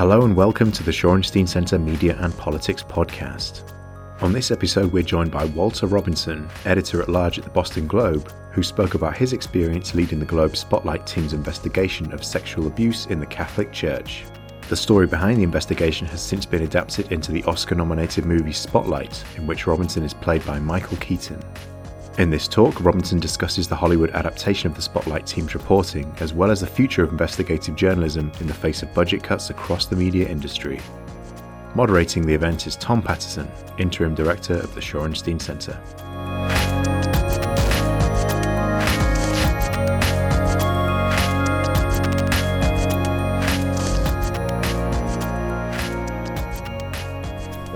Hello and welcome to the Shorenstein Center Media and Politics podcast. On this episode, we're joined by Walter Robinson, editor at large at the Boston Globe, who spoke about his experience leading the Globe Spotlight team's investigation of sexual abuse in the Catholic Church. The story behind the investigation has since been adapted into the Oscar nominated movie Spotlight, in which Robinson is played by Michael Keaton. In this talk, Robinson discusses the Hollywood adaptation of the Spotlight team's reporting, as well as the future of investigative journalism in the face of budget cuts across the media industry. Moderating the event is Tom Patterson, Interim Director of the Shorenstein Center.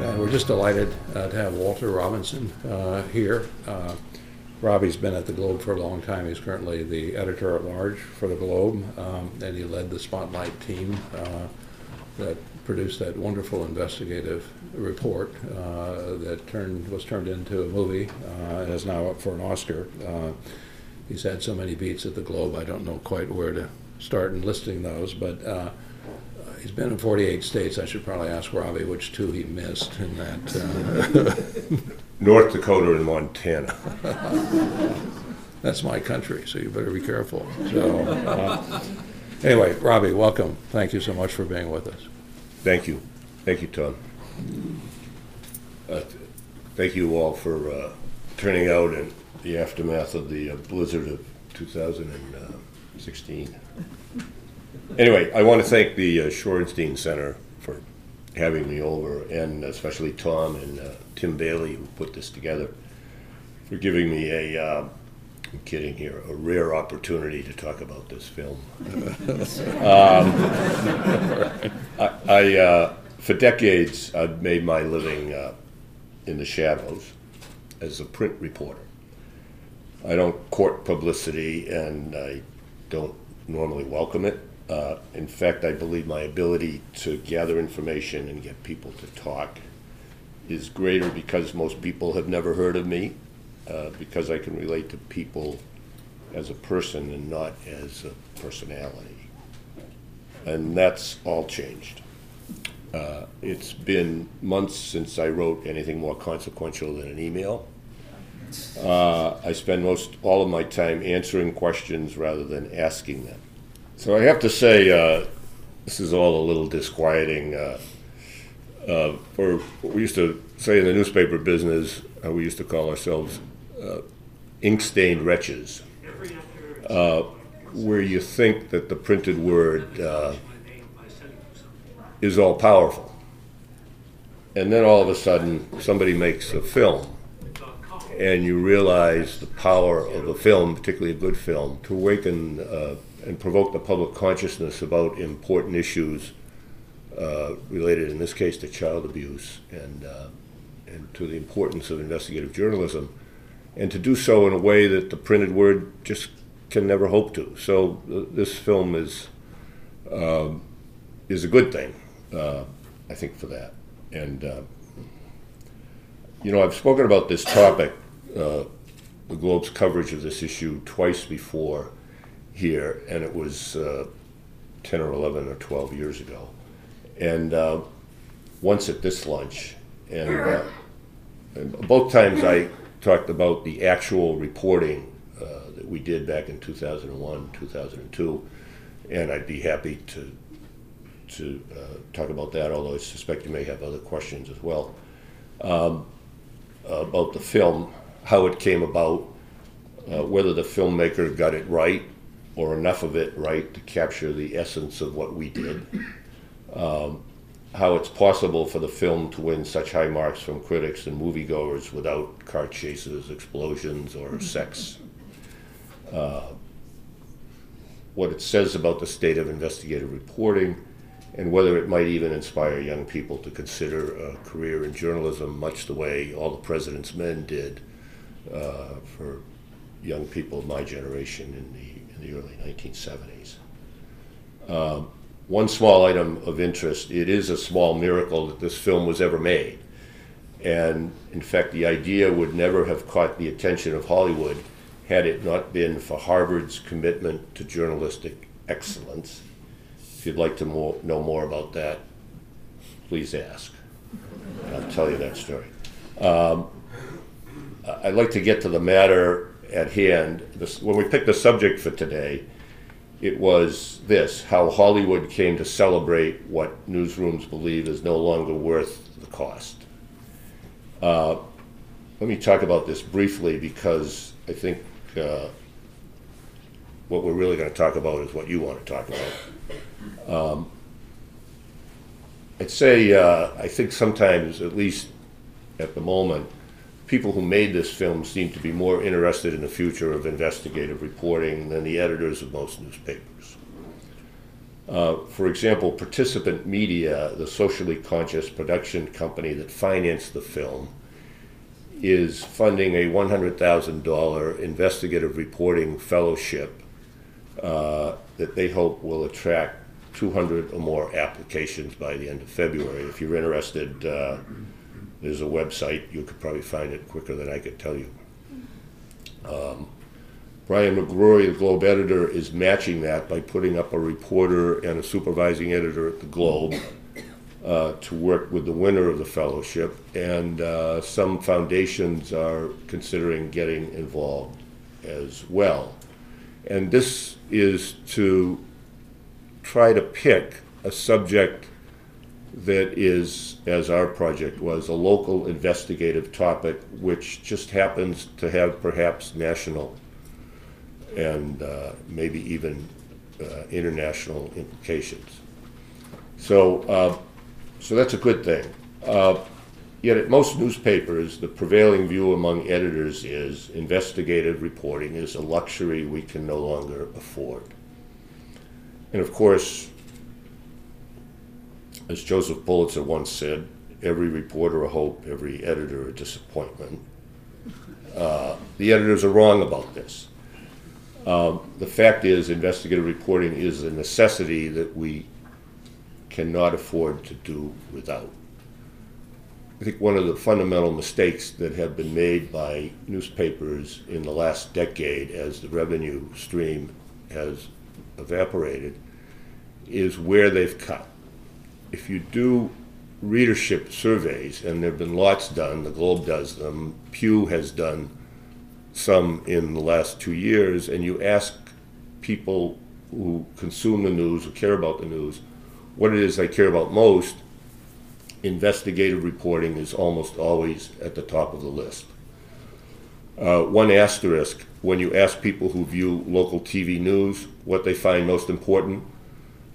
And we're just delighted uh, to have Walter Robinson uh, here. Uh, Robbie's been at the Globe for a long time. He's currently the editor at large for the Globe, um, and he led the Spotlight team uh, that produced that wonderful investigative report uh, that turned was turned into a movie uh, and is now up for an Oscar. Uh, he's had so many beats at the Globe, I don't know quite where to start in listing those, but uh, he's been in 48 states. I should probably ask Robbie which two he missed in that. North Dakota and Montana. That's my country, so you better be careful. So, uh, anyway, Robbie, welcome. Thank you so much for being with us. Thank you. Thank you, Tom. Uh, thank you all for uh, turning out in the aftermath of the uh, blizzard of 2016. Anyway, I want to thank the uh, Shorenstein Center having me over, and especially Tom and uh, Tim Bailey, who put this together, for giving me a, uh, I'm kidding here, a rare opportunity to talk about this film. um, I, I uh, for decades, I've made my living uh, in the shadows as a print reporter. I don't court publicity, and I don't normally welcome it. Uh, in fact, I believe my ability to gather information and get people to talk is greater because most people have never heard of me, uh, because I can relate to people as a person and not as a personality. And that's all changed. Uh, it's been months since I wrote anything more consequential than an email. Uh, I spend most all of my time answering questions rather than asking them. So I have to say, uh, this is all a little disquieting. Uh, uh, we used to say in the newspaper business, uh, we used to call ourselves uh, ink-stained wretches, uh, where you think that the printed word uh, is all powerful, and then all of a sudden somebody makes a film, and you realize the power of a film, particularly a good film, to awaken uh, and provoke the public consciousness about important issues uh, related, in this case, to child abuse and, uh, and to the importance of investigative journalism, and to do so in a way that the printed word just can never hope to. So th- this film is um, is a good thing, uh, I think, for that. And uh, you know, I've spoken about this topic, uh, the Globe's coverage of this issue, twice before here, and it was uh, 10 or 11 or 12 years ago. And uh, once at this lunch, and, uh, and both times I talked about the actual reporting uh, that we did back in 2001, 2002, and I'd be happy to to uh, talk about that. Although I suspect you may have other questions as well um, about the film, how it came about, uh, whether the filmmaker got it right or enough of it right to capture the essence of what we did. Um, how it's possible for the film to win such high marks from critics and moviegoers without car chases, explosions, or sex. Uh, what it says about the state of investigative reporting, and whether it might even inspire young people to consider a career in journalism, much the way all the President's Men did uh, for young people of my generation in the, the early 1970s. Um, one small item of interest it is a small miracle that this film was ever made. And in fact, the idea would never have caught the attention of Hollywood had it not been for Harvard's commitment to journalistic excellence. If you'd like to more, know more about that, please ask. I'll tell you that story. Um, I'd like to get to the matter at hand. This, when we picked the subject for today, it was this how Hollywood came to celebrate what newsrooms believe is no longer worth the cost. Uh, let me talk about this briefly because I think uh, what we're really going to talk about is what you want to talk about. Um, I'd say, uh, I think sometimes, at least at the moment, people who made this film seem to be more interested in the future of investigative reporting than the editors of most newspapers. Uh, for example, Participant Media, the socially conscious production company that financed the film, is funding a $100,000 investigative reporting fellowship uh, that they hope will attract 200 or more applications by the end of February. If you're interested, uh, there's a website. You could probably find it quicker than I could tell you. Um, Brian McGrory, the Globe editor, is matching that by putting up a reporter and a supervising editor at the Globe uh, to work with the winner of the fellowship. And uh, some foundations are considering getting involved as well. And this is to try to pick a subject that is, as our project was, a local investigative topic which just happens to have perhaps national and uh, maybe even uh, international implications. So, uh, so that's a good thing. Uh, yet at most newspapers, the prevailing view among editors is investigative reporting is a luxury we can no longer afford. And of course, as Joseph Pulitzer once said, every reporter a hope, every editor a disappointment. Uh, the editors are wrong about this. Um, the fact is, investigative reporting is a necessity that we cannot afford to do without. I think one of the fundamental mistakes that have been made by newspapers in the last decade as the revenue stream has evaporated is where they've cut. If you do readership surveys, and there have been lots done, the Globe does them, Pew has done some in the last two years, and you ask people who consume the news, who care about the news, what it is they care about most, investigative reporting is almost always at the top of the list. Uh, one asterisk when you ask people who view local TV news what they find most important,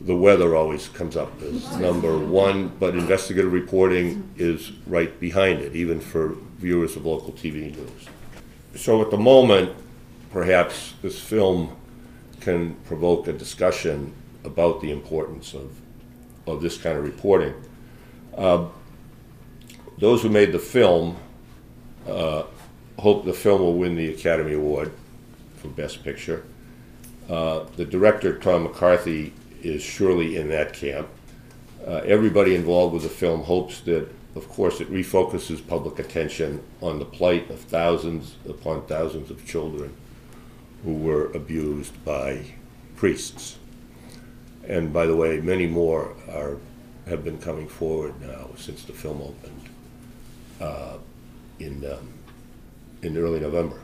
the weather always comes up as number one, but investigative reporting is right behind it, even for viewers of local TV news. So at the moment, perhaps this film can provoke a discussion about the importance of, of this kind of reporting. Uh, those who made the film uh, hope the film will win the Academy Award for Best Picture. Uh, the director, Tom McCarthy, is surely in that camp. Uh, everybody involved with the film hopes that, of course, it refocuses public attention on the plight of thousands upon thousands of children who were abused by priests. And by the way, many more are have been coming forward now since the film opened uh, in um, in early November.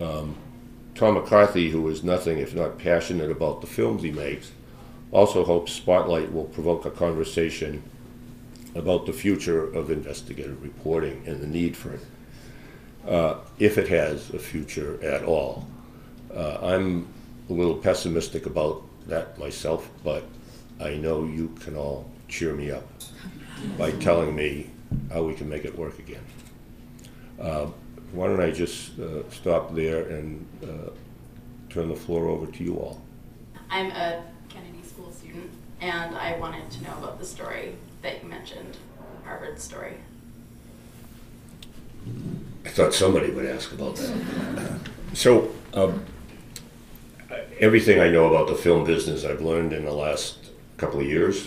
Um, Tom McCarthy, who is nothing if not passionate about the films he makes, also hopes Spotlight will provoke a conversation about the future of investigative reporting and the need for it, uh, if it has a future at all. Uh, I'm a little pessimistic about that myself, but I know you can all cheer me up by telling me how we can make it work again. Uh, why don't I just uh, stop there and uh, turn the floor over to you all? I'm a Kennedy School student, and I wanted to know about the story that you mentioned, Harvard story. I thought somebody would ask about that. So, um, everything I know about the film business I've learned in the last couple of years.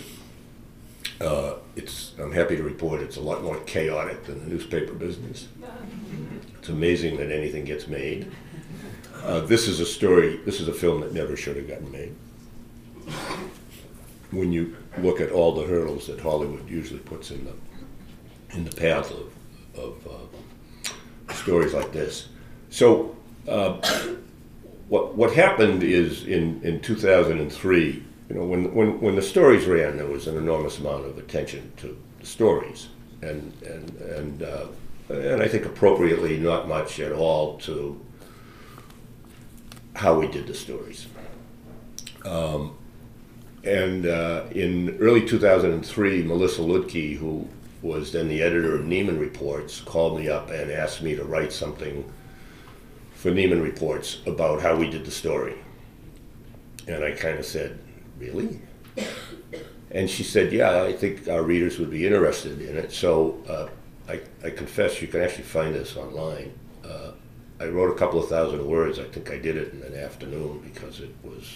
Uh, it's, I'm happy to report it's a lot more chaotic than the newspaper business. It's amazing that anything gets made. Uh, this is a story, this is a film that never should have gotten made. when you look at all the hurdles that Hollywood usually puts in the in the path of of uh, stories like this. So, uh, what what happened is in in 2003, you know, when when when the stories ran, there was an enormous amount of attention to the stories, and and and uh, and I think appropriately not much at all to how we did the stories. Um, and uh, in early 2003, Melissa Ludtke, who was then the editor of Nieman Reports, called me up and asked me to write something for Nieman Reports about how we did the story. And I kind of said, Really? And she said, Yeah, I think our readers would be interested in it. So uh, I, I confess, you can actually find this online. Uh, I wrote a couple of thousand words. I think I did it in an afternoon because it was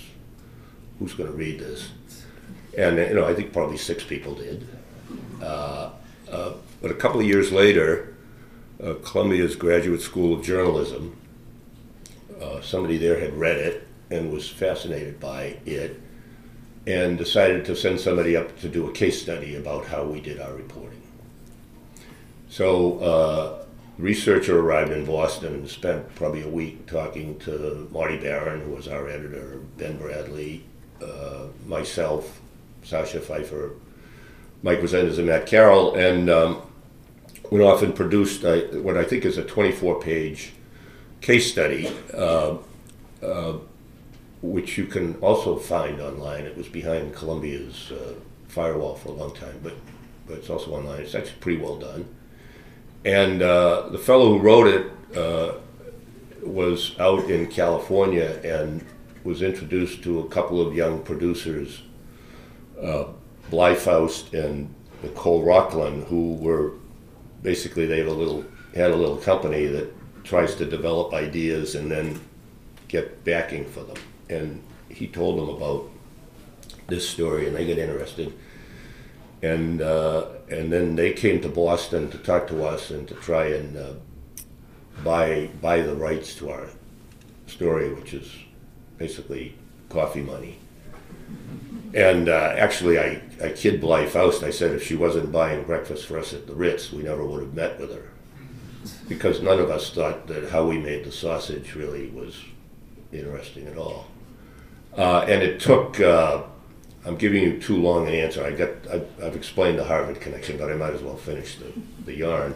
who's going to read this? And you know, I think probably six people did. Uh, uh, but a couple of years later, uh, Columbia's Graduate School of Journalism, uh, somebody there had read it and was fascinated by it, and decided to send somebody up to do a case study about how we did our reporting. So uh, researcher arrived in Boston and spent probably a week talking to Marty Baron, who was our editor, Ben Bradlee, uh, myself, Sasha Pfeiffer, Mike Rezendes, and Matt Carroll, and um, went off and produced what I think is a 24 page case study, uh, uh, which you can also find online. It was behind Columbia's uh, firewall for a long time, but, but it's also online. It's actually pretty well done. And uh, the fellow who wrote it uh, was out in California and was introduced to a couple of young producers, uh, Blye and Nicole Rocklin, who were basically they have a little had a little company that tries to develop ideas and then get backing for them. And he told them about this story, and they get interested and uh, and then they came to Boston to talk to us and to try and uh, buy buy the rights to our story, which is basically coffee money. And uh, actually, I, I kid Blye Faust. I said if she wasn't buying breakfast for us at the Ritz, we never would have met with her, because none of us thought that how we made the sausage really was interesting at all. Uh, and it took uh, I'm giving you too long an answer. I got, I've, I've explained the Harvard connection, but I might as well finish the, the yarn.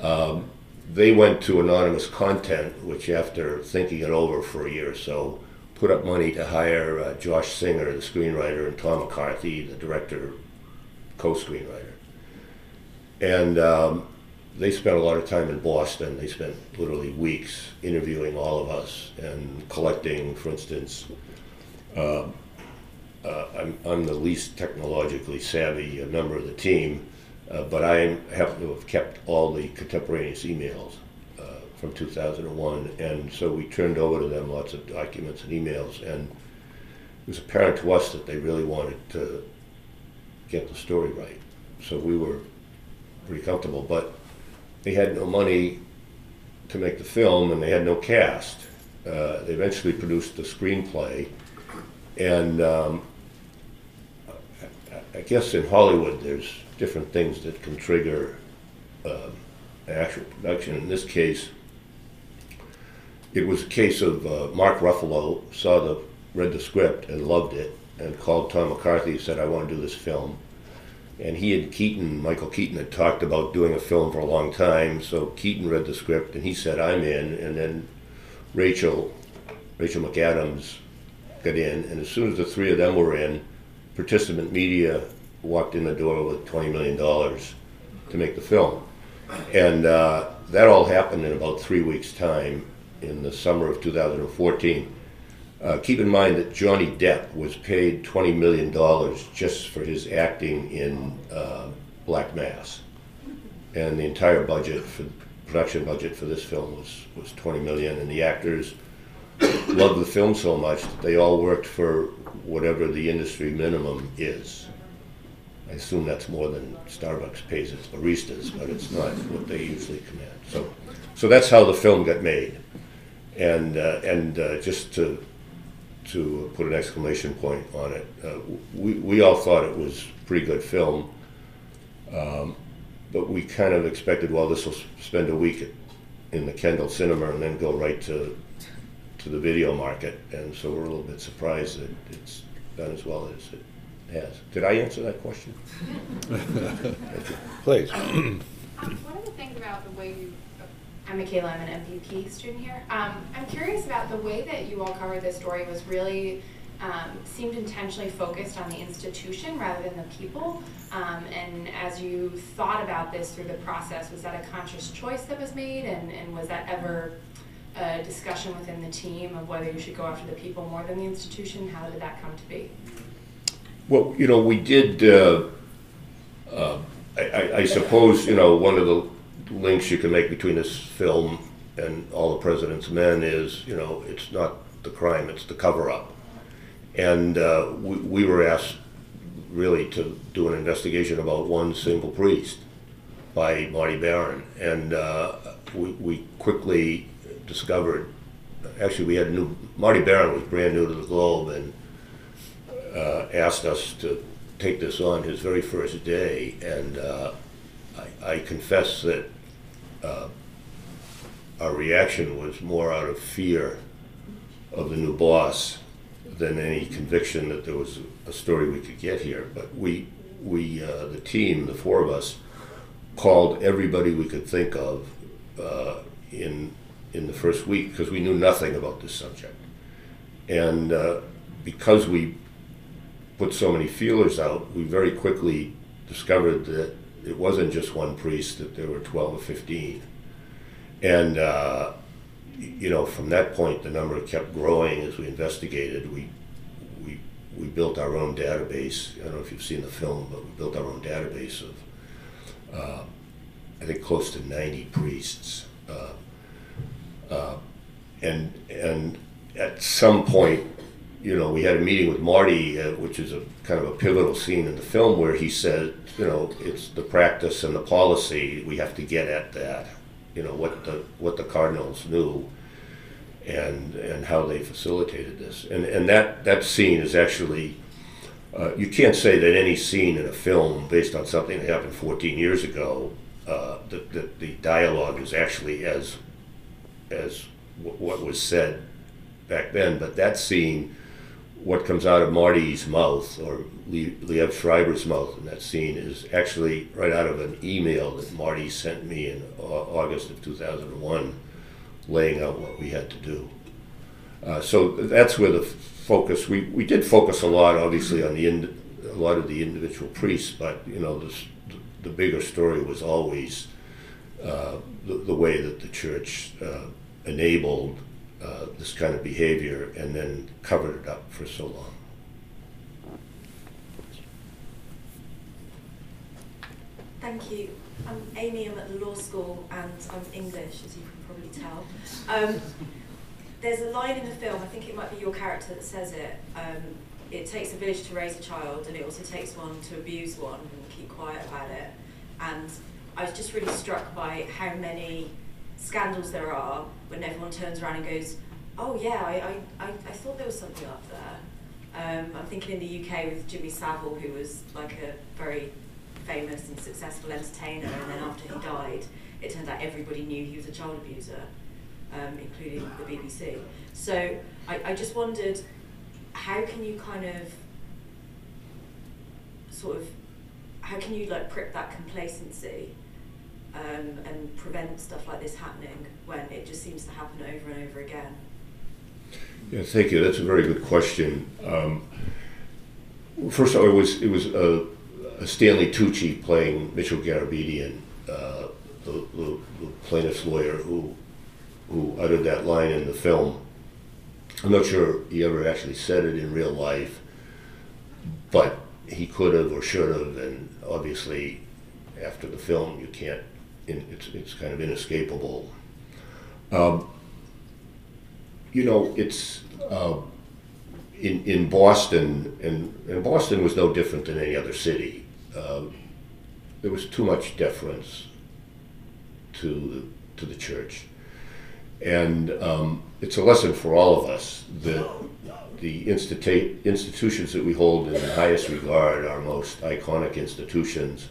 Um, they went to Anonymous Content, which after thinking it over for a year or so, put up money to hire uh, Josh Singer, the screenwriter, and Tom McCarthy, the director, co-screenwriter. And um, they spent a lot of time in Boston. They spent literally weeks interviewing all of us and collecting, for instance, uh, uh, I'm, I'm the least technologically savvy member of the team, uh, but I happen to have kept all the contemporaneous emails uh, from 2001, and so we turned over to them lots of documents and emails, and it was apparent to us that they really wanted to get the story right. So we were pretty comfortable, but they had no money to make the film, and they had no cast. Uh, they eventually produced the screenplay, and um, I guess in Hollywood, there's different things that can trigger uh, actual production. In this case, it was a case of uh, Mark Ruffalo saw the read the script and loved it, and called Tom McCarthy and said, "I want to do this film." And he and Keaton, Michael Keaton, had talked about doing a film for a long time. So Keaton read the script and he said, "I'm in." And then Rachel, Rachel McAdams, got in, and as soon as the three of them were in participant media walked in the door with $20 million to make the film. And uh, that all happened in about three weeks' time in the summer of 2014. Uh, keep in mind that Johnny Depp was paid $20 million just for his acting in uh, Black Mass. And the entire budget for production budget for this film was, was 20 million and the actors loved the film so much that they all worked for whatever the industry minimum is. I assume that's more than Starbucks pays its baristas, but it's not what they usually command. So, so that's how the film got made. And uh, and uh, just to to put an exclamation point on it. Uh, we, we all thought it was pretty good film, um, but we kind of expected, well, this will spend a week in the Kendall Cinema and then go right to to the video market, and so we're a little bit surprised that it's done as well as it has. Did I answer that question? Please. Um, One of the things about the way you, I'm Michaela, I'm an MPP student here. um, I'm curious about the way that you all covered this story was really, um, seemed intentionally focused on the institution rather than the people. Um, and as you thought about this through the process, was that a conscious choice that was made? And, and was that ever a discussion within the team of whether you should go after the people more than the institution? How did that come to be? Well, you know, we did. Uh, uh, I, I, suppose you know one of the links you can make between this film and All the President's Men is you know it's not the crime, it's the cover-up, and uh, we, we were asked really to do an investigation about one single priest by Marty Baron, and uh, we, we quickly discovered. Actually, we had new Marty Baron was brand new to the Globe, and uh, asked us to take this on his very first day, and uh, I, I confess that uh, our reaction was more out of fear of the new boss than any conviction that there was a story we could get here. But we, we, uh, the team, the four of us, called everybody we could think of uh, in in the first week because we knew nothing about this subject, and uh, because we put so many feelers out, we very quickly discovered that it wasn't just one priest; that there were twelve or fifteen, and uh, you know from that point the number kept growing as we investigated. We we we built our own database. I don't know if you've seen the film, but we built our own database of uh, I think close to ninety priests. Uh, uh, and and at some point, you know, we had a meeting with Marty, uh, which is a kind of a pivotal scene in the film, where he said, you know, it's the practice and the policy. We have to get at that. You know what the what the cardinals knew, and and how they facilitated this. And and that that scene is actually. Uh, you can't say that any scene in a film based on something that happened 14 years ago, uh, that, that the dialogue is actually as as w- what was said back then. But that scene, what comes out of Marty's mouth or Le- Liev Schreiber's mouth in that scene is actually right out of an email that Marty sent me in Au- August of 2001, laying out what we had to do. Uh, so that's where the focus. We, we did focus a lot, obviously, on the ind- a lot of the individual priests, but you know, this, the bigger story was always uh, the, the way that the church uh, enabled uh, this kind of behavior and then covered it up for so long. Thank you. I'm Amy, I'm at the law school and I'm English, as you can probably tell. Um, there's a line in the film, I think it might be your character that says it. Um, it takes a village to raise a child, and it also takes one to abuse one and keep quiet about it. And I was just really struck by how many scandals there are when everyone turns around and goes, Oh, yeah, I, I, I, thought there was something up there. Um, I'm thinking in the UK with Jimmy Savile, who was like a very famous and successful entertainer, and then after he died, it turned out everybody knew he was a child abuser, um, including the BBC. So I, I just wondered, how can you kind of sort of, how can you like prick that complacency um, and prevent stuff like this happening when it just seems to happen over and over again? Yeah, thank you. That's a very good question. Um, first of all, it was it was Stanley Tucci playing Mitchell Garabedian, uh, the, the, the plaintiff's lawyer who who uttered that line in the film. I'm not sure he ever actually said it in real life, but he could have or should have, and obviously, after the film, you can't. It's it's kind of inescapable. Um, you know, it's uh, in in Boston, and, and Boston was no different than any other city. Uh, there was too much deference to the, to the church, And um, it's a lesson for all of us that the institu- institutions that we hold in the highest regard, our most iconic institutions,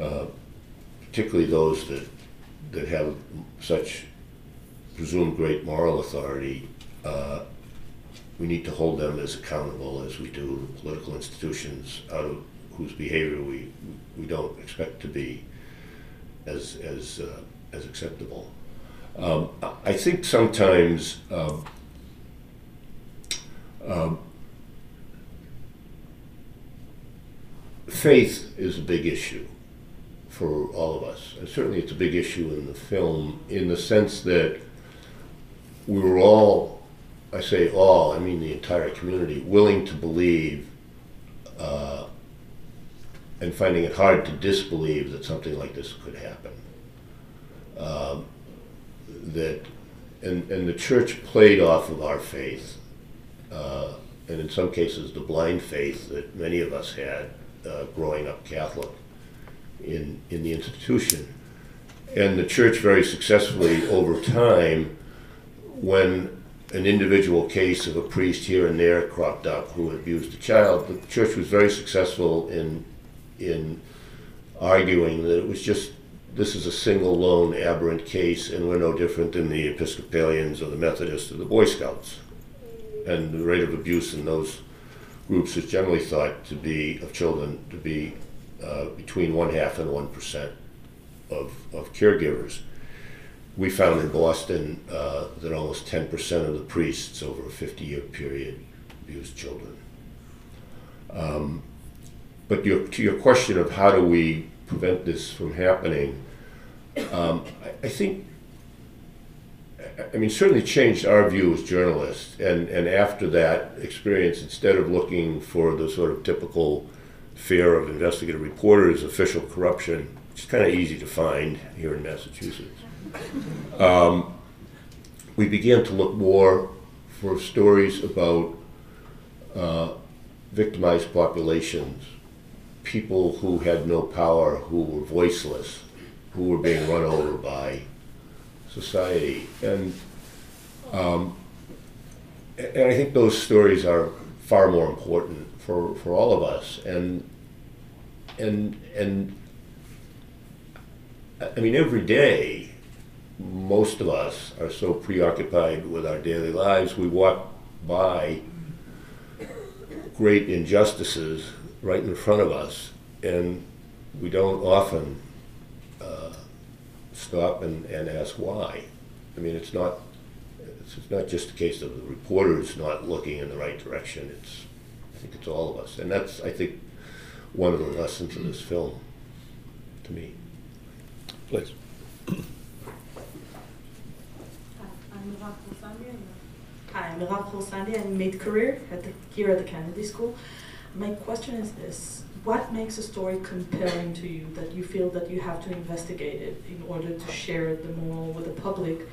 uh, particularly those that, that have such presumed great moral authority, uh, we need to hold them as accountable as we do political institutions out of whose behavior we, we don't expect to be as, as, uh, as acceptable. Um, I think sometimes um, um, faith is a big issue for all of us. And certainly it's a big issue in the film in the sense that we were all, I say all, I mean the entire community, willing to believe uh, and finding it hard to disbelieve that something like this could happen. Um, that and, and the church played off of our faith, uh, and in some cases the blind faith that many of us had uh, growing up Catholic in in the institution, and the church very successfully over time, when an individual case of a priest here and there cropped up who abused a child, the church was very successful in in arguing that it was just this is a single lone aberrant case and we're no different than the Episcopalians or the Methodists or the Boy Scouts. And the rate of abuse in those groups is generally thought to be of children to be uh, between one half and one percent of, of caregivers. We found in Boston uh, that almost 10% of the priests over a 50 year period abused children. Um, but your, to your question of how do we prevent this from happening, um, I, I, think, I mean, certainly changed our view as journalists. And, and after that experience, instead of looking for the sort of typical fear of investigative reporters, official corruption, which is kind of easy to find here in Massachusetts, um, we began to look more for stories about uh, victimized populations people who had no power, who were voiceless, who were being run over by society. And, um, and I think those stories are far more important for, for all of us. And, and, and I mean, every day, most of us are so preoccupied with our daily lives, we walk by great injustices right in front of us, and we don't often uh, stop and, and ask why. I mean, it's not it's not just a case of the reporters not looking in the right direction. It's think it's all of us, and that's I think one of the lessons of this film to me. Please. Hi, I'm Miran Khosandi. I made career at the, here at the Kennedy School. My question is this. What makes a story compelling to you that you feel that you have to investigate it in order to share it the moral with the public?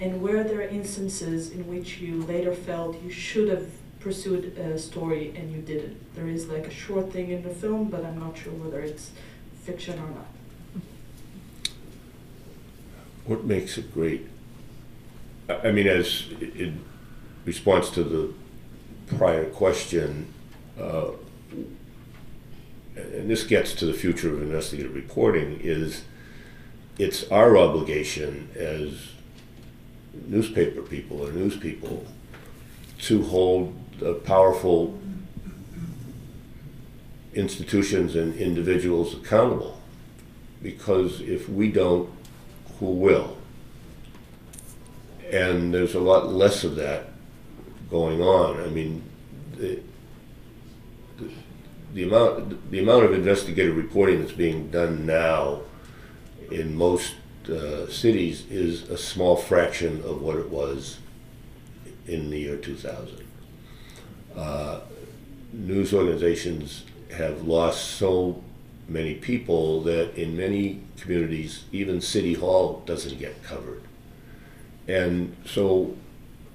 And where there are instances in which you later felt you should have pursued a story and you didn't? There is like a short thing in the film, but I'm not sure whether it's fiction or not. What makes it great? I mean, as in response to the prior question, uh, and this gets to the future of investigative reporting, is it's our obligation as newspaper people or news people to hold powerful institutions and individuals accountable. Because if we don't, who will? And there's a lot less of that going on. I mean, the amount the amount of investigative reporting that's being done now in most uh, cities is a small fraction of what it was in the year 2000. Uh, news organizations have lost so many people that in many communities, even City Hall doesn't get covered. And so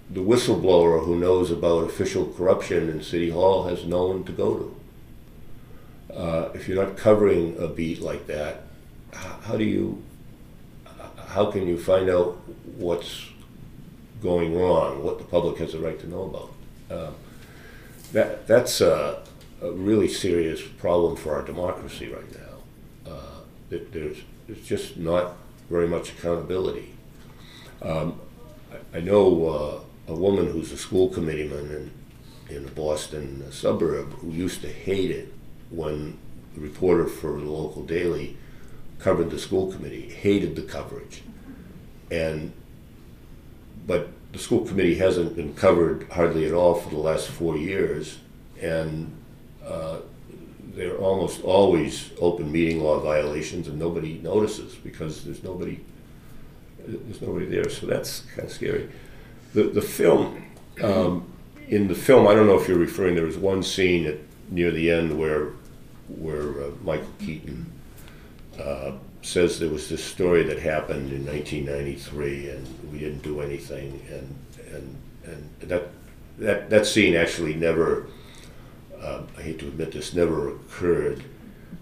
the whistleblower who knows about official corruption in City Hall has no one to go to uh, if you're not covering a beat like that, how, do you, how can you find out what's going wrong, what the public has a right to know about. Uh, that that's a, a, really serious problem for our democracy right now. Uh, that there's just not very much accountability. Um, I, I, know uh, a woman who's a school committeeman in in a Boston suburb who used to hate it when the reporter for the local daily covered the school committee, hated the coverage. And but the school committee hasn't been covered hardly at all for the last four years, and uh, they're almost always open meeting law violations, and nobody notices because there's nobody there's nobody there. So that's kind of scary. The the film um, in the film, I don't know if you're referring. There was one scene at near the end where where uh, Michael Keaton uh, says there was this story that happened in 1993 and we didn't do anything and and and that that that scene actually never uh, I hate to admit this never occurred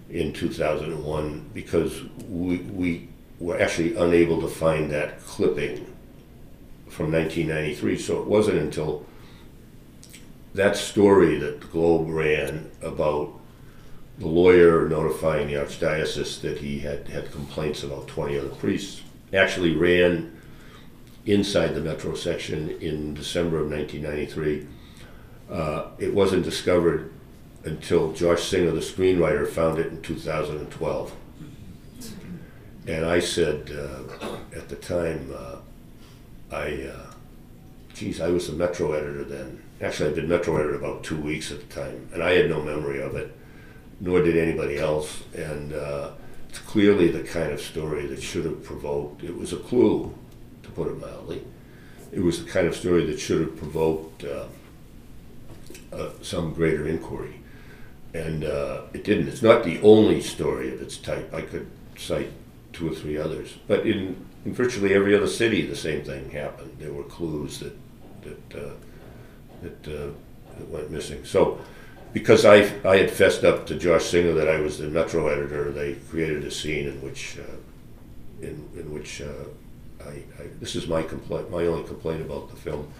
in 2001 because we we were actually unable to find that clipping from 1993 so it wasn't until that story that the Globe ran about the lawyer notifying the archdiocese that he had had complaints about 20 other priests actually ran inside the metro section in December of 1993. Uh, it wasn't discovered until Josh Singer, the screenwriter, found it in 2012. And I said uh, at the time, uh, I, uh, geez, I was the Metro editor then. Actually, I'd been Metro editor about two weeks at the time, and I had no memory of it nor did anybody else. And uh, it's clearly the kind of story that should have provoked, it was a clue, to put it mildly. It was the kind of story that should have provoked uh, uh, some greater inquiry. And uh, it didn't. It's not the only story of its type. I could cite two or three others. But in, in virtually every other city, the same thing happened. There were clues that, that, uh, that, uh, that went missing. So because I, I had fessed up to Josh Singer that I was the Metro editor, they created a scene in which, uh, in, in which uh, I, I, this is my complaint, my only complaint about the film.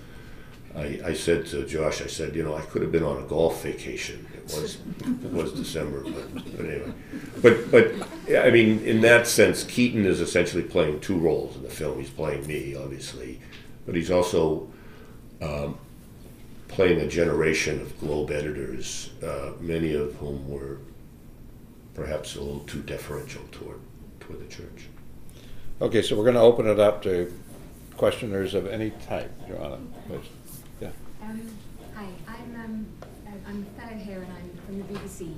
I, I said to Josh, I said, you know, I could have been on a golf vacation. It was, it was December, but, but anyway. But, but I mean, in that sense, Keaton is essentially playing two roles in the film. He's playing me, obviously, but he's also um, playing a generation of Globe editors, uh, many of whom were perhaps a little too deferential toward toward the church. Okay, so we're going to open it up to questioners of any type. Joanna, please. Yeah. Um, hi, I'm um, I'm a fellow here, and I'm from the BBC.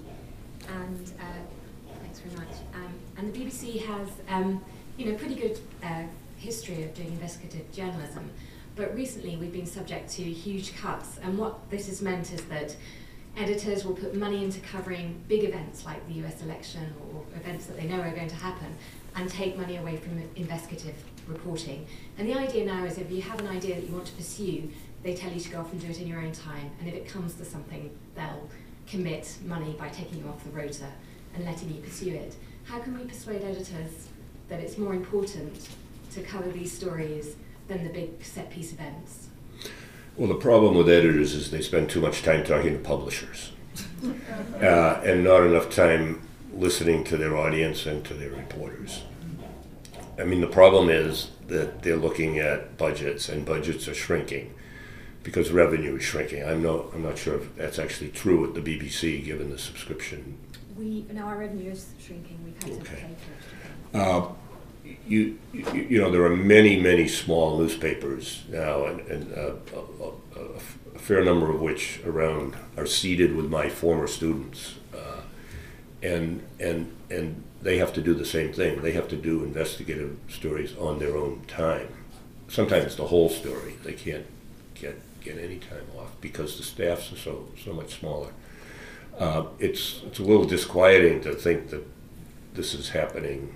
And uh, thanks very much. Um, and the BBC has, um, you know, pretty good uh, history of doing investigative journalism. But recently we've been subject to huge cuts, and what this has meant is that editors will put money into covering big events like the US election or events that they know are going to happen and take money away from investigative reporting. And the idea now is if you have an idea that you want to pursue, they tell you to go off and do it in your own time. And if it comes to something, they'll commit money by taking you off the rota and letting you pursue it. How can we persuade editors that it's more important to cover these stories than the big set piece events. Well, the problem with editors is they spend too much time talking to publishers uh, and not enough time listening to their audience and to their reporters. I mean, the problem is that they're looking at budgets, and budgets are shrinking because revenue is shrinking. I'm not, I'm not sure if that's actually true at the BBC, given the subscription. We, no, our revenue is shrinking. We've had to okay. pay for it. Uh, you, you, you know, there are many, many small newspapers now, and, and uh, a, a, a, fair number of which around are seeded with my former students, uh, and and and they have to do the same thing. They have to do investigative stories on their own time. Sometimes the whole story. They can't get get any time off because the staffs are so so much smaller. Uh, it's it's a little disquieting to think that this is happening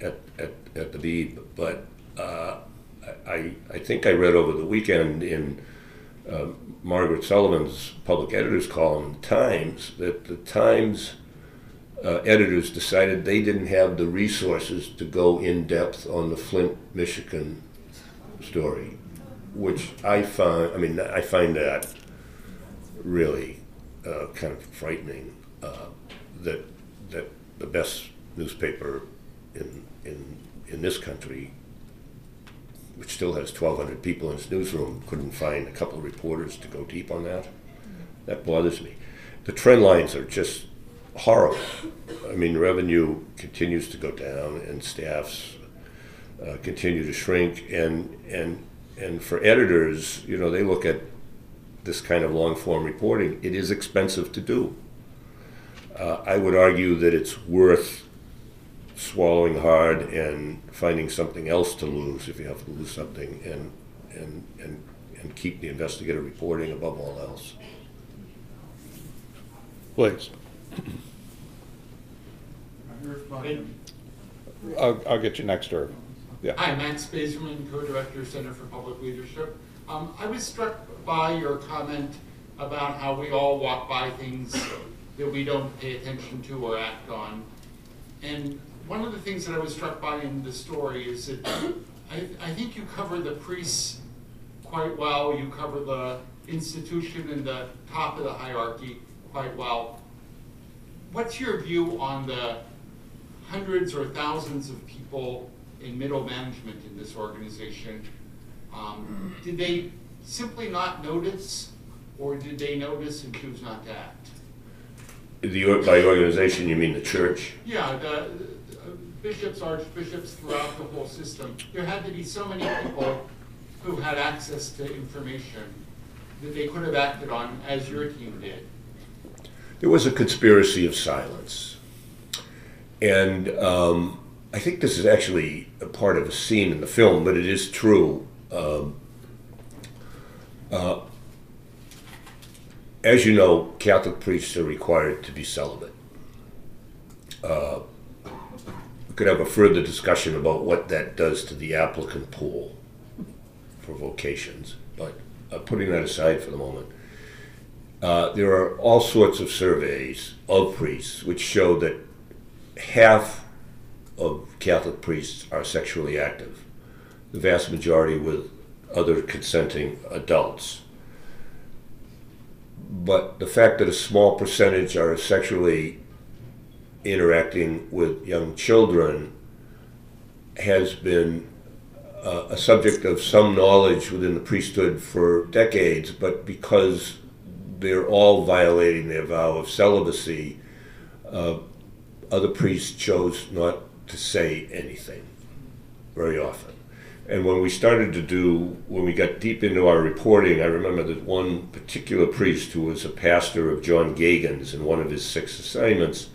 at, at, at the Beeb, but uh, I, I think I read over the weekend in uh, Margaret Sullivan's public editor's column the Times that the Times uh, editors decided they didn't have the resources to go in depth on the Flint, Michigan story. which I find, I mean, I find that really uh, kind of frightening. Uh, that that the best newspaper in in in this country, which still has 1,200 people in its newsroom, couldn't find a couple of reporters to go deep on that. That bothers me. The trend lines are just horrible. I mean, revenue continues to go down, and staffs uh, continue to shrink, and and and for editors, you know, they look at this kind of long form reporting. It is expensive to do. Uh, I would argue that it's worth swallowing hard and finding something else to lose if you have to lose something, and and and and keep the investigative reporting above all else. Please. I'll, I'll get you next, Irv. Yeah. Hi, Max Bazerman, co-director, Center for Public Leadership. Um, I was struck by your comment about how we all walk by things that we don't pay attention to or act on. And one of the things that I was struck by in the story is that I, I think you cover the priests quite well. You cover the institution and the top of the hierarchy quite well. What's your view on the hundreds or thousands of people in middle management in this organization? Um, did they simply not notice, or did they notice and choose not to act? The, by organization, you mean the church? Yeah, the, the bishops, archbishops throughout the whole system. There had to be so many people who had access to information that they could have acted on as your team did. There was a conspiracy of silence. And um, I think this is actually a part of a scene in the film, but it is true. Um, uh, as you know, Catholic priests are required to be celibate. Uh, we could have a further discussion about what that does to the applicant pool for vocations, but uh, putting that aside for the moment, uh, there are all sorts of surveys of priests which show that half of Catholic priests are sexually active, the vast majority with other consenting adults. But the fact that a small percentage are sexually interacting with young children has been uh, a subject of some knowledge within the priesthood for decades, but because they're all violating their vow of celibacy, uh, other priests chose not to say anything very often. And when we started to do, when we got deep into our reporting, I remember that one particular priest who was a pastor of John Geoghan's in one of his six assignments,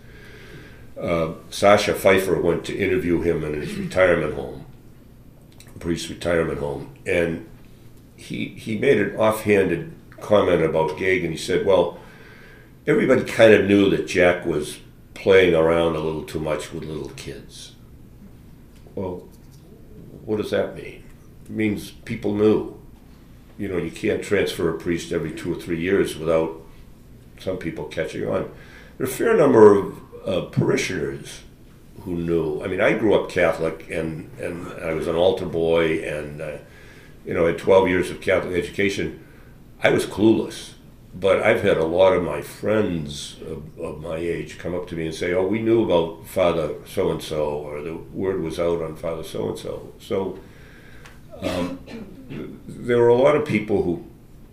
uh, Sasha Pfeiffer went to interview him in his retirement home, priest retirement home, and he he made an offhanded comment about Geoghan. He said, "Well, everybody kind of knew that Jack was playing around a little too much with little kids." Well, what does that mean? It means people knew. You know, you can't transfer a priest every two or three years without some people catching on. There are a fair number of uh, parishioners who knew. I mean, I grew up Catholic, and and I was an altar boy, and uh, you know, at 12 years of Catholic education. I was clueless, but I've had a lot of my friends of, of my age come up to me and say, "Oh, we knew about Father so and so, or the word was out on Father so and so." So um, there were a lot of people who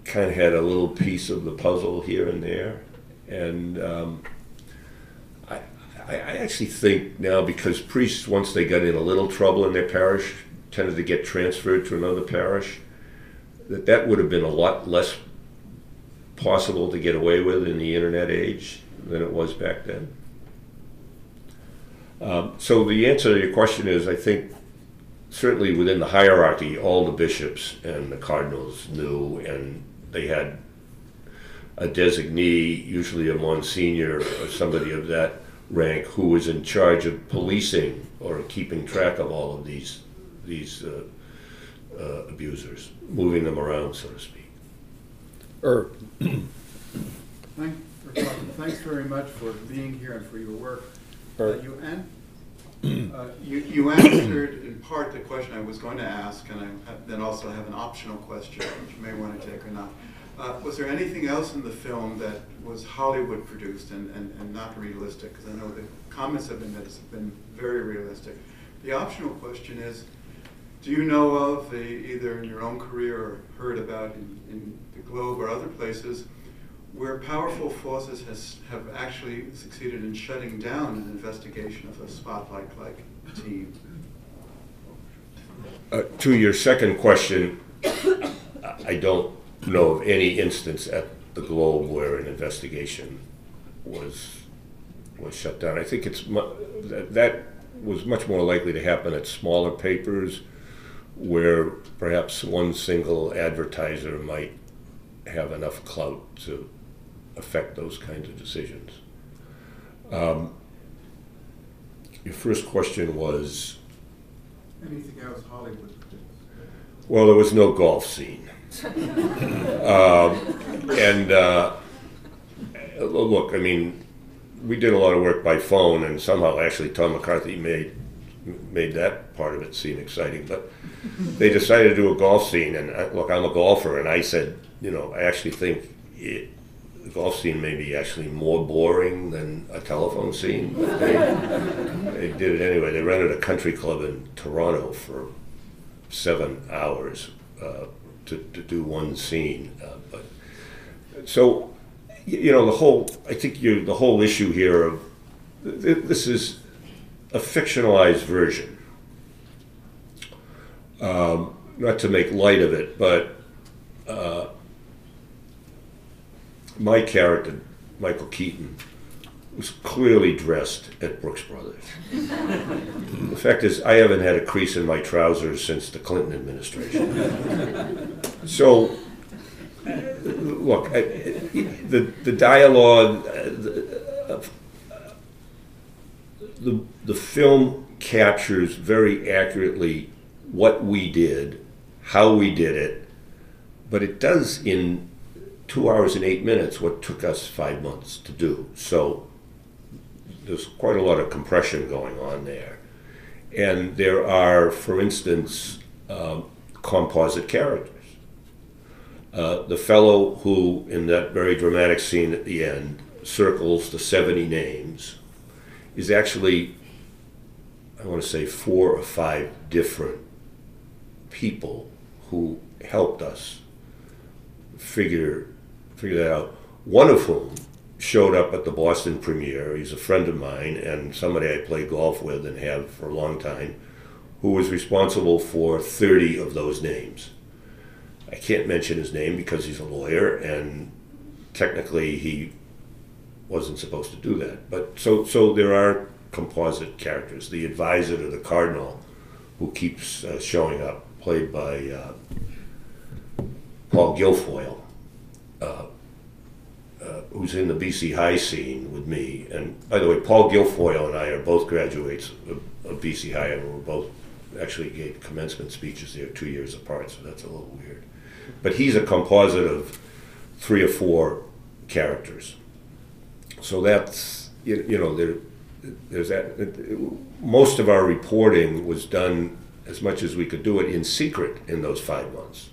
kind of had a little piece of the puzzle here and there, and um, I, I actually think now because priests once they got in a little trouble in their parish tended to get transferred to another parish that that would have been a lot less possible to get away with in the internet age than it was back then. Um, so the answer to your question is, I think certainly within the hierarchy, all the bishops and the cardinals knew, and they had a designee, usually a monsignor or somebody of that rank, who was in charge of policing or keeping track of all of these these uh, uh, abusers, moving them around, so to speak. Irv. Thank, thanks very much for being here and for your work. Uh, you an- Uh, You, you answered in part the question I was going to ask, and I then also have an optional question, which you may want to take or not. Uh, Was there anything else in the film that was Hollywood produced and, and, and not realistic? Because I know the comments have been that it's been very realistic. The optional question is, do you know of, the- either in your own career or heard about in, in Globe or other places, where powerful forces has, have actually succeeded in shutting down an investigation of a spotlight-like team? Uh, To your second question, I- don't know of any instance at the Globe where an investigation was, was shut down. I think it's, that was much more likely to happen at smaller papers where perhaps one single advertiser might have enough clout to affect those kinds of decisions. Um, Your first question was, Anything else Hollywood? well, there was no golf scene. Um, And, uh, look, I mean, we did a lot of work by phone, and somehow actually Tom McCarthy made, made that part of it seem exciting, but they decided to do a golf scene, and, I- look, I'm a golfer, and I said, you know, I actually think it, the golf scene may be actually more boring than a telephone scene, but they, they did it anyway. They rented a country club in Toronto for seven hours uh, to, to do one scene. Uh, but so, you know, the whole I think you the whole issue here of this is a fictionalized version. Um, not to make light of it, but uh, my character, Michael Keaton, was clearly dressed at Brooks Brothers. the fact is, I haven't had a crease in my trousers since the Clinton administration. so, look, I, the the dialogue, the, the the film captures very accurately what we did, how we did it, but it does in two hours and eight minutes what took us five months to do. So there's quite a lot of compression going on there. And there are, for instance, um, composite characters. Uh, the fellow who, in that very dramatic scene at the end, circles the 70 names is actually, I want to say, four or five different people who helped us figure figure that out. One of whom showed up at the Boston premiere. He's a friend of mine and somebody I play golf with and have for a long time, who was responsible for 30 of those names. I can't mention his name because he's a lawyer and technically he wasn't supposed to do that. But so so there are composite characters. The advisor to the cardinal, who keeps uh, showing up, played by uh, Paul Guilfoyle, uh, uh, who's in the BC High scene with me. And by the way, Paul Guilfoyle and I are both graduates of, of BC High, and we're both actually gave commencement speeches there two years apart, so that's a little weird. But he's a composite of three or four characters. So that's you, you know there there's that. Most of our reporting was done as much as we could do it in secret in those five months.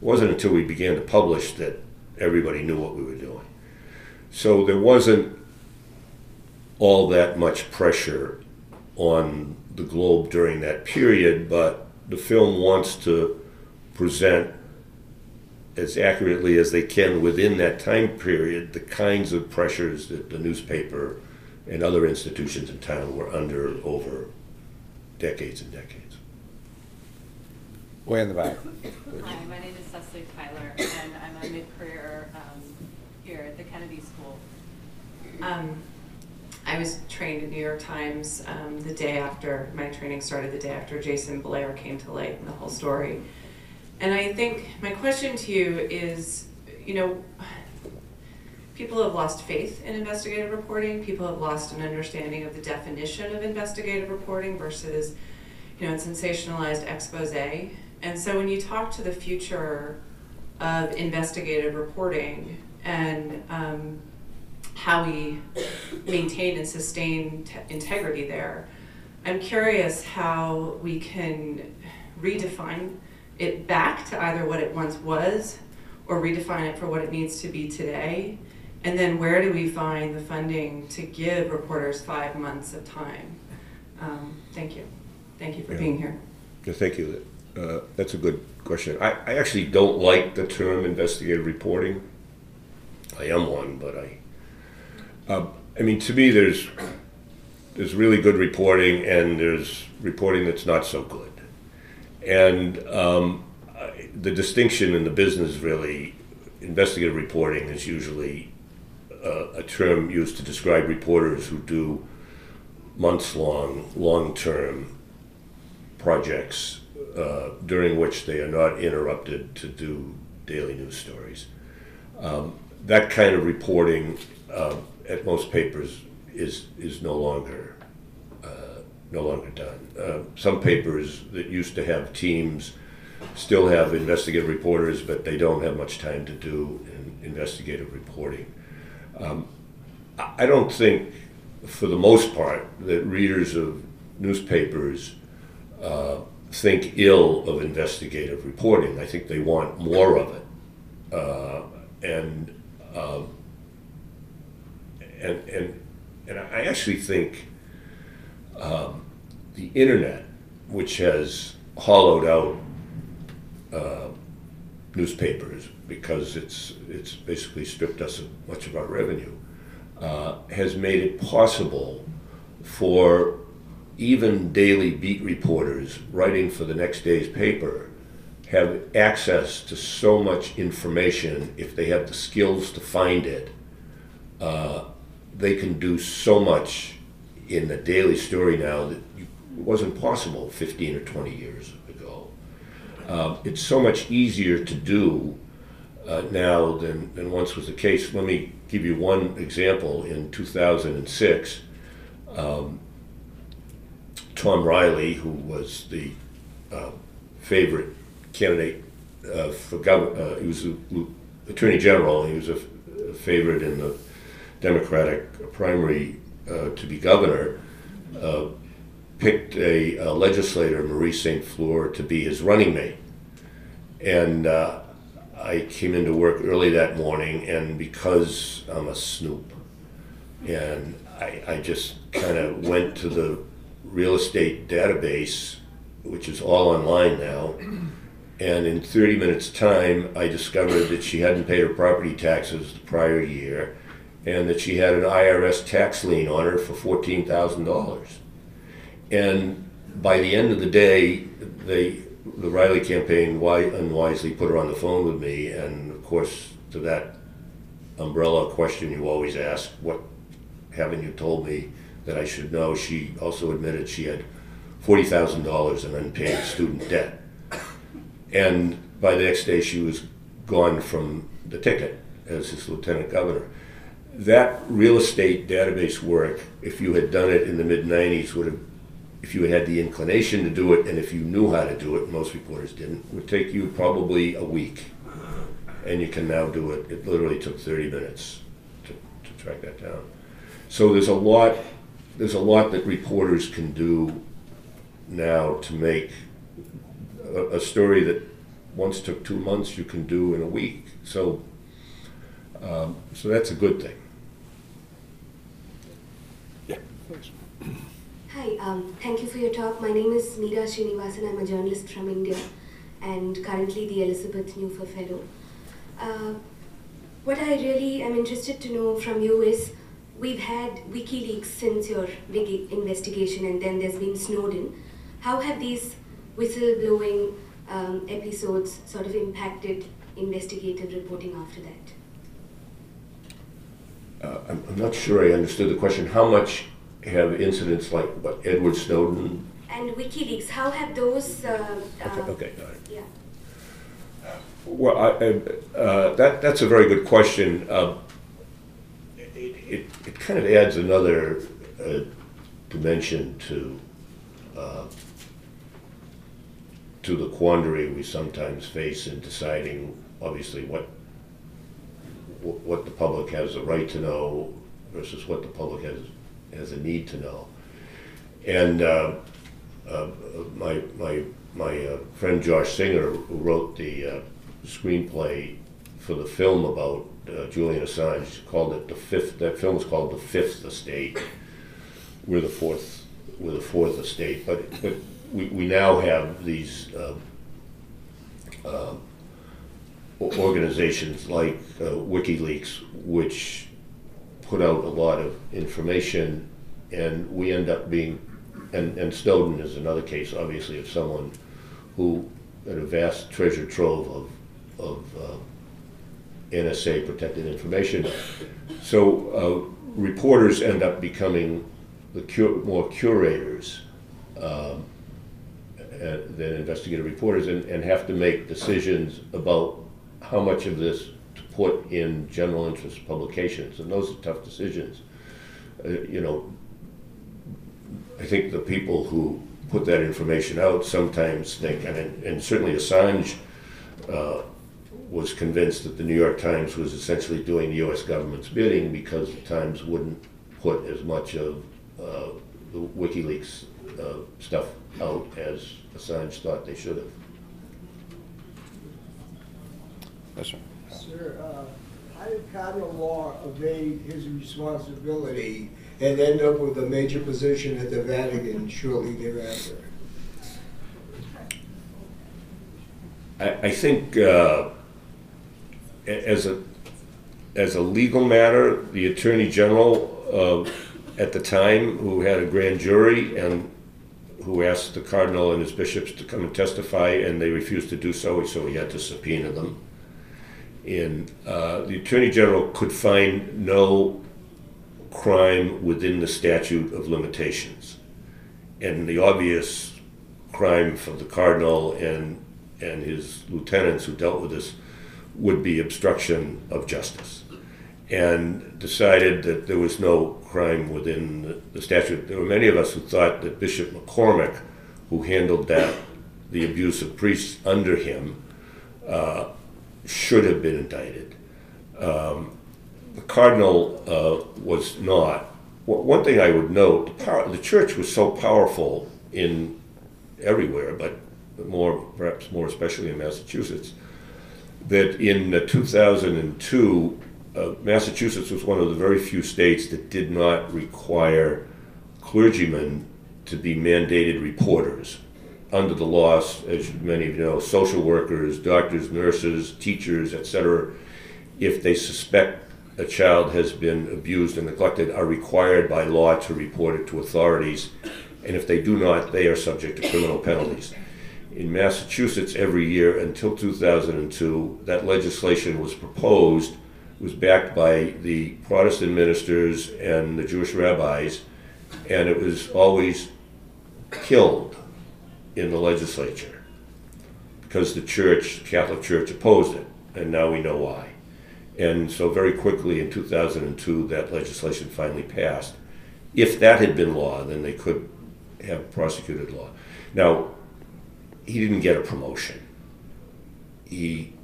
It wasn't until we began to publish that everybody knew what we were doing. So there wasn't all that much pressure on the Globe during that period, but the film wants to present as accurately as they can within that time period the kinds of pressures that the newspaper and other institutions in town were under over decades and decades. Way in the back. Hi, my name is Cecily Tyler, and I'm a mid-career um, here at the Kennedy School. Um, I was trained in New York Times um, the day after, my training started the day after Jason Blair came to light and the whole story. And I think my question to you is, you know, people have lost faith in investigative reporting. People have lost an understanding of the definition of investigative reporting versus, you know, a sensationalized expose. And so when you talk to the future of investigative reporting and um, how we maintain and sustain te- integrity there, I'm curious how we can redefine it back to either what it once was or redefine it for what it needs to be today. And then where do we find the funding to give reporters five months of time? Um, thank you. Thank you for Yeah. being here. Yeah, thank you. Uh, That's a good question. I, I actually don't like the term investigative reporting. I am one, but I, uh, I mean, to me, there's, there's really good reporting and there's reporting that's not so good. And um, I- the distinction in the business really, investigative reporting is usually uh, a term used to describe reporters who do months-long, long-term projects uh, during which they are not interrupted to do daily news stories. Um, that kind of reporting uh, at most papers is is no longer uh, no longer done. Uh, some papers that used to have teams still have investigative reporters, but they don't have much time to do in investigative reporting. Um, I don't think, for the most part, that readers of newspapers uh, think ill of investigative reporting. I think they want more of it. Uh, and, um, and, and, and I actually think um, the internet, which has hollowed out uh, newspapers because it's, it's basically stripped us of much of our revenue, uh, has made it possible for even daily beat reporters writing for the next day's paper have access to so much information if they have the skills to find it. Uh, they can do so much in the daily story now that wasn't possible 15 or 20 years ago. Uh, it's so much easier to do uh, now than, than once was the case. Let me give you one example. In 2006, um, Tom Reilly, who was the uh, favorite candidate uh, for governor, uh, he was the lieu- attorney general. He was a favorite in the Democratic primary uh, to be governor. Uh, picked a, a legislator, Marie St. Fleur, to be his running mate. And I came into work early that morning, and because I'm a snoop, and I, I just kind of went to the real estate database, which is all online now. And in 30 minutes' time, I discovered that she hadn't paid her property taxes the prior year and that she had an IRS tax lien on her for $14,000. And by the end of the day, they, the Reilly campaign wi- unwisely put her on the phone with me. And of course, to that umbrella question you always ask, what haven't you told me that I should know? She also admitted she had $40,000 in unpaid student debt. And by the next day, she was gone from the ticket as his lieutenant governor. That real estate database work, if you had done it in the mid 90s, would have, if you had the inclination to do it and if you knew how to do it, most reporters didn't, would take you probably a week. And you can now do it. It literally took 30 minutes to, to track that down. So there's a lot, there's a lot that reporters can do now to make a, a story that once took two months you can do in a week. So, um, so that's a good thing. Yeah, hi, um, thank you for your talk. My name is Meera Srinivasan. I'm a journalist from India and currently the Elizabeth Neuffer Fellow. Uh, what I really am interested to know from you is we've had WikiLeaks since your big investigation, and then there's been Snowden. How have these whistleblowing um, episodes sort of impacted investigative reporting after that? Uh, I'm, I'm not sure I understood the question. How much have incidents like what Edward Snowden? And WikiLeaks, how have those? Uh, Okay, uh, okay, got it. Yeah. Well, I, I- uh, that that's a very good question. Uh, it, it, kind of adds another uh, dimension to uh, to the quandary we sometimes face in deciding, obviously, what what the public has a right to know versus what the public has has a need to know. And uh, uh, my, my, my uh, friend Josh Singer, who wrote the uh, screenplay for the film about uh, Julian Assange, called it the fifth, that film is called The Fifth Estate. We're the fourth, we're the fourth estate, but, but we, we now have these uh, uh, organizations like uh, WikiLeaks, which put out a lot of information, and we end up being, and, and Snowden is another case, obviously, of someone who had a vast treasure trove of, of uh, NSA protected information. So uh, reporters end up becoming the cu- more curators um, than investigative reporters and, and have to make decisions about how much of this to put in general interest publications. And those are tough decisions. Uh, you know, I think the people who put that information out sometimes think, and, and certainly Assange uh, was convinced that the New York Times was essentially doing the U.S. government's bidding because the Times wouldn't put as much of uh, the WikiLeaks uh, stuff out as Assange thought they should have. Yes, sir. Sir, uh, how did Cardinal Law evade his responsibility and end up with a major position at the Vatican shortly thereafter? I, I think uh, a- as a as a legal matter, the Attorney General uh, at the time, who had a grand jury and who asked the cardinal and his bishops to come and testify, and they refused to do so, so he had to subpoena them. And uh, the Attorney General could find no crime within the statute of limitations. And the obvious crime for the cardinal and and his lieutenants who dealt with this would be obstruction of justice, and decided that there was no crime within the, statute. There were many of us who thought that Bishop McCormack, who handled that, the abuse of priests under him, uh, should have been indicted. Um, the cardinal uh, was not. One one thing I would note: the, power, the church was so powerful in everywhere, but more, perhaps more especially in Massachusetts, that in uh, 2002, uh, Massachusetts was one of the very few states that did not require clergymen to be mandated reporters. Under the laws, as many of you know, social workers, doctors, nurses, teachers, etc., if they suspect a child has been abused and neglected, are required by law to report it to authorities. And if they do not, they are subject to criminal penalties in Massachusetts every year until 2002. That legislation was proposed, was backed by the Protestant ministers and the Jewish rabbis, and it was always killed in the legislature because the church, Catholic Church, opposed it, and now we know why. And so, very quickly in 2002, that legislation finally passed. If that had been law, then they could have prosecuted law. Now, he didn't get a promotion. He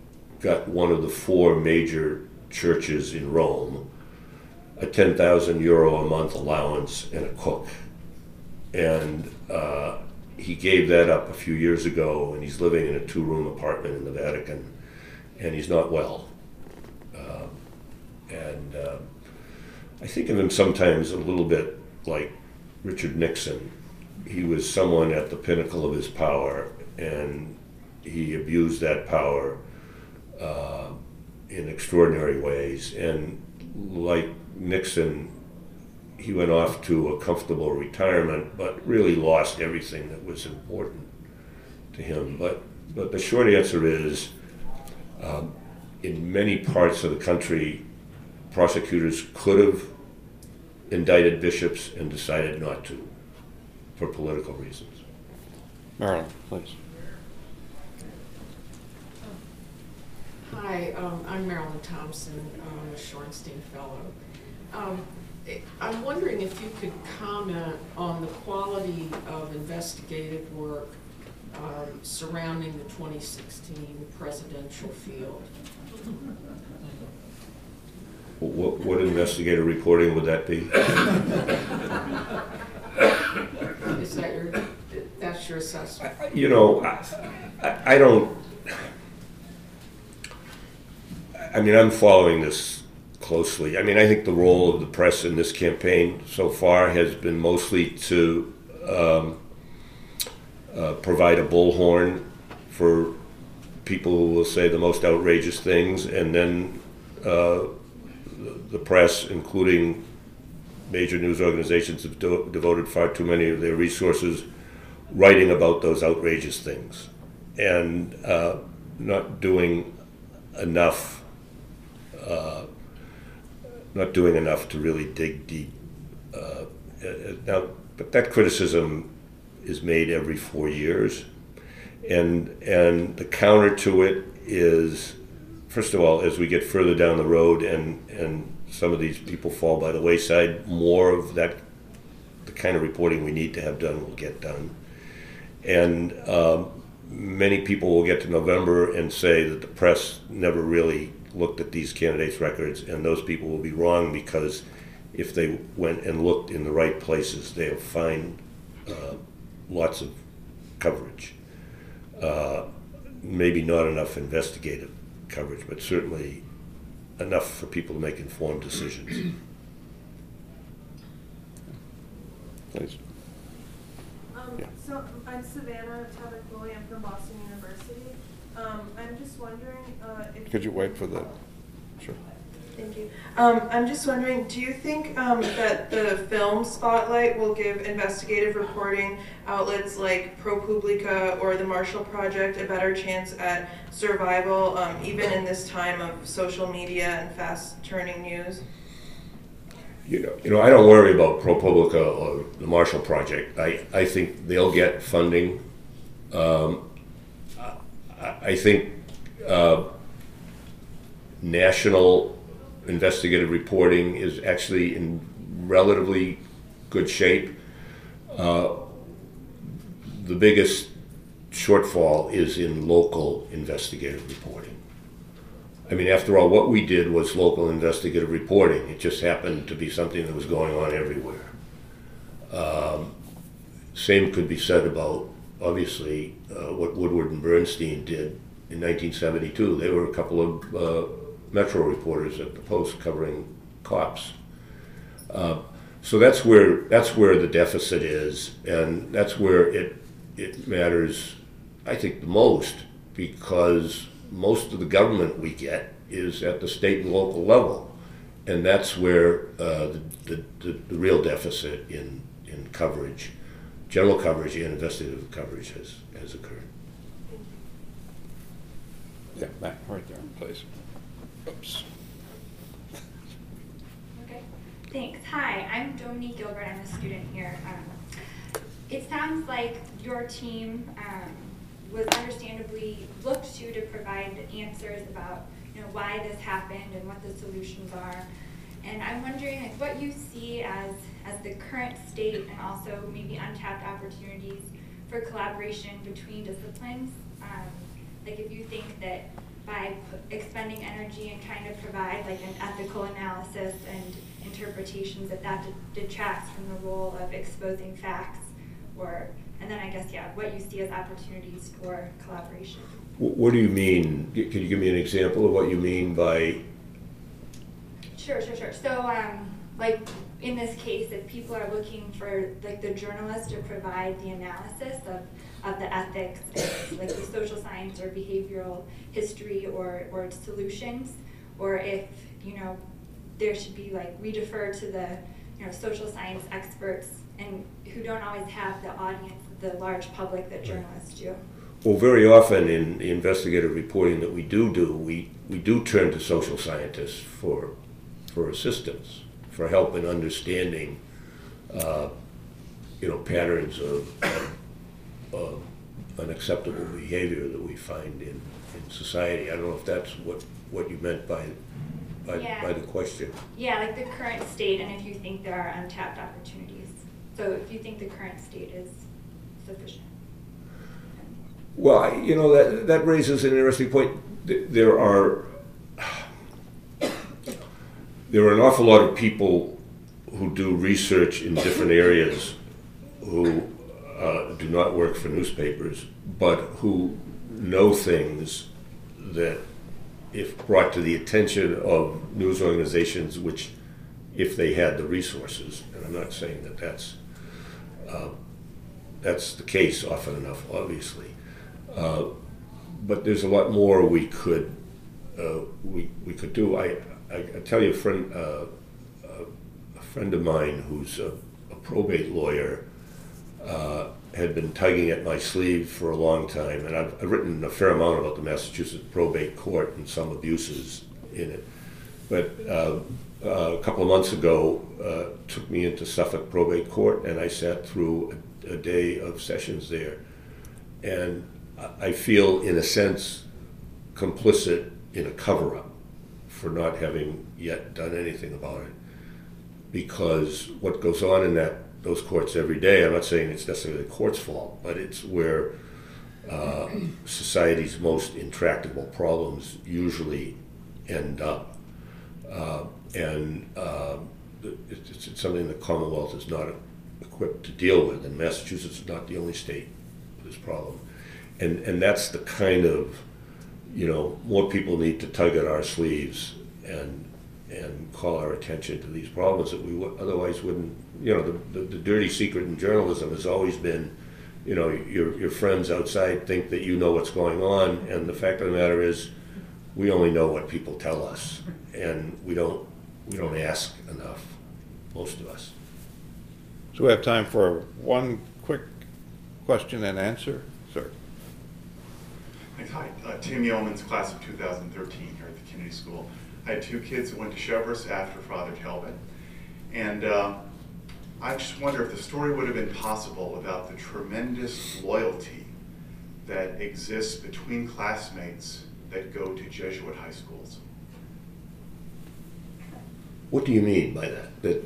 got one of the four major churches in Rome, a 10,000 euro a month allowance, and a cook. And uh, he gave that up a few years ago, and he's living in a two room apartment in the Vatican, and he's not well. Uh, and uh, I think of him sometimes a little bit like Richard Nixon. He was someone at the pinnacle of his power, and he abused that power uh, in extraordinary ways. And like Nixon, he went off to a comfortable retirement, but really lost everything that was important to him. But but the short answer is, um, in many parts of the country, prosecutors could have indicted bishops and decided not to for political reasons. Marilyn, please. Hi, um, I'm Marilyn Thompson, I'm a Shorenstein Fellow. Um, I'm wondering if you could comment on the quality of investigative work um, surrounding the 2016 presidential field. What, what investigative reporting would that be? Is that your, that's your assessment? You know, I, I, I don't. I mean, I'm following this closely. I mean, I think the role of the press in this campaign so far has been mostly to um, uh, provide a bullhorn for people who will say the most outrageous things, and then uh, the, press, including major news organizations, have do- devoted far too many of their resources writing about those outrageous things and uh, not doing enough. Uh, not doing enough to really dig deep. Uh, uh, now, but that criticism is made every four years, and and the counter to it is, first of all, as we get further down the road and and some of these people fall by the wayside, more of that, the kind of reporting we need to have done will get done, and. Um, many people will get to November and say that the press never really looked at these candidates' records, and those people will be wrong because if they went and looked in the right places, they'll find uh, lots of coverage. Uh, maybe not enough investigative coverage, but certainly enough for people to make informed decisions. Please. Um, Yeah. So I'm Savannah Tabakuli. I'm from Boston University. Um, I'm just wondering uh, if. Could you wait for the, sure. Thank you. Um, I'm just wondering, do you think um, that the film spotlight will give investigative reporting outlets like ProPublica or the Marshall Project a better chance at survival, um, even in this time of social media and fast-turning news? You know, you know, I don't worry about ProPublica or the Marshall Project. I, I think they'll get funding. Um, I, think uh, national investigative reporting is actually in relatively good shape. Uh, the biggest shortfall is in local investigative reporting. I mean, after all, what we did was local investigative reporting. It just happened to be something that was going on everywhere. Um, same could be said about, obviously, uh, what Woodward and Bernstein did in 1972. They were a couple of uh, Metro reporters at the Post covering cops. Uh, so that's where that's where the deficit is, and that's where it it matters, I think, the most because most of the government we get is at the state and local level, and that's where uh, the, the, the, the real deficit in in coverage, general coverage and investigative coverage has has occurred. Yeah, Matt, right there, please. Oops. Okay, thanks. Hi, I'm Dominique Gilbert. I'm a student here. Um, it sounds like your team um, was understandably looked to to provide answers about you know why this happened and what the solutions are. And I'm wondering like, what you see as as the current state and also maybe untapped opportunities for collaboration between disciplines. Um, like if you think that by p- expending energy and trying to provide like an ethical analysis and interpretations that that detracts from the role of exposing facts or and then I guess yeah what you see as opportunities for collaboration. What do you mean? G- Can you give me an example of what you mean by Sure, sure, sure. So, um, like in this case, if people are looking for like the journalist to provide the analysis of, of the ethics, and, like the social science or behavioral history or or solutions, or if you know there should be like we defer to the you know social science experts and who don't always have the audience, the large public that journalists do. Well, very often in the investigative reporting that we do do, we, we do turn to social scientists for, for assistance, for help in understanding, uh, you know, patterns of, of, unacceptable behavior that we find in, in society. I don't know if that's what, what you meant by, by, Yeah. by the question. Yeah, like the current state, and if you think there are untapped opportunities. So if you think the current state is sufficient. Well, I- you know, that, that raises an interesting point. Th- There are, there are an awful lot of people who do research in different areas who uh, do not work for newspapers, but who know things that, if brought to the attention of news organizations, which, if they had the resources, and I'm not saying that that's uh, that's the case often enough, obviously, uh, but there's a lot more we could uh, we we could do. I I, I tell you, a friend uh, a friend of mine who's a, a probate lawyer uh, had been tugging at my sleeve for a long time, and I've, I've, written a fair amount about the Massachusetts probate court and some abuses in it. But uh, uh, a couple of months ago, uh, took me into Suffolk probate court, and I sat through a, a day of sessions there, and I feel, in a sense, complicit in a cover-up for not having yet done anything about it, because what goes on in that those courts every day. I'm not saying it's necessarily the court's fault, but it's where uh, society's most intractable problems usually end up. Uh, and uh, it's, it's, something the Commonwealth is not equipped to deal with, and Massachusetts is not the only state with this problem. And, and that's the kind of, you know, more people need to tug at our sleeves and, and call our attention to these problems that we otherwise wouldn't you know, the, the, the, dirty secret in journalism has always been, you know, your, your friends outside think that you know what's going on, and the fact of the matter is, we only know what people tell us, and we don't, we don't ask enough, most of us. So we have time for one quick question and answer. Hi, uh, Tim Yeomans, class of 2013 here at the Kennedy School. I had two kids that went to Cheverus after Father Talbot, and uh, I just wonder if the story would have been possible without the tremendous loyalty that exists between classmates that go to Jesuit high schools. What do you mean by that? That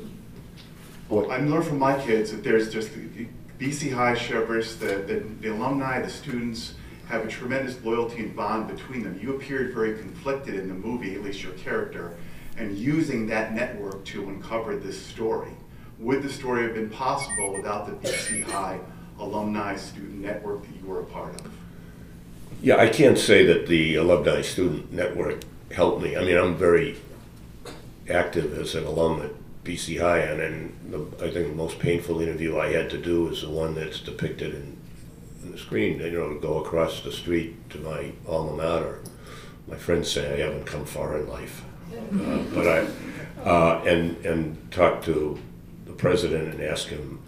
what? I learned from my kids that there's just the, BC High Cheverus, the, the, the alumni, the students have a tremendous loyalty and bond between them. You appeared very conflicted in the movie, at least your character, and using that network to uncover this story would the story have been possible without the BC High alumni student network that you were a part of? Yeah, I can't say that the alumni student network helped me. I mean, I'm very active as an alum at BC High, and, and the, I think the most painful interview I had to do is the one that's depicted in, in the screen. Know, to go across the street to my alma mater. My friends say I haven't come far in life, uh, but I uh, and and talk to the president and ask him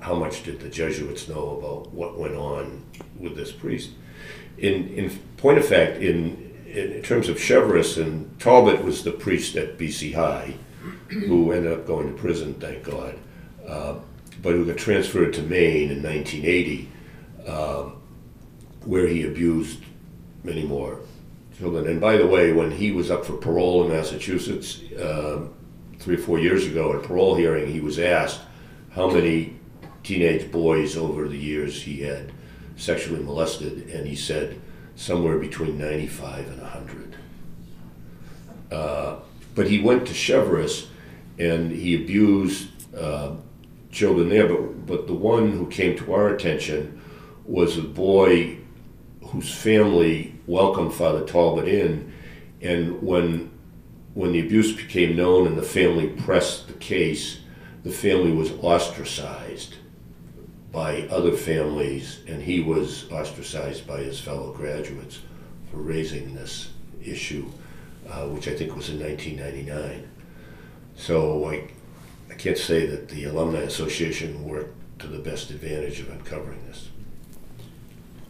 how much did the Jesuits know about what went on with this priest. In, in point of fact, in, in terms of Cheverus, and Talbot was the priest at BC High, who ended up going to prison, thank God, uh, but who got transferred to Maine in 1980, uh, where he abused many more children. And by the way, when he was up for parole in Massachusetts, uh, three or four years ago at parole hearing, he was asked how many teenage boys over the years he had sexually molested, and he said somewhere between 95 and 100. Uh, but he went to Cheverus and he abused uh, children there, but, but the one who came to our attention was a boy whose family welcomed Father Talbot in, and when when the abuse became known and the family pressed the case, the family was ostracized by other families, and he was ostracized by his fellow graduates for raising this issue, uh, which I think was in 1999. So I, I can't say that the Alumni Association worked to the best advantage of uncovering this.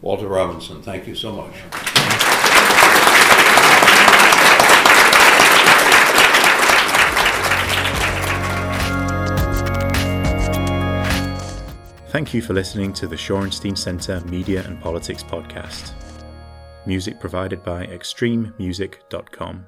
Walter Robinson, thank you so much. Thank you for listening to the Shorenstein Center Media and Politics Podcast. Music provided by extrememusic.com.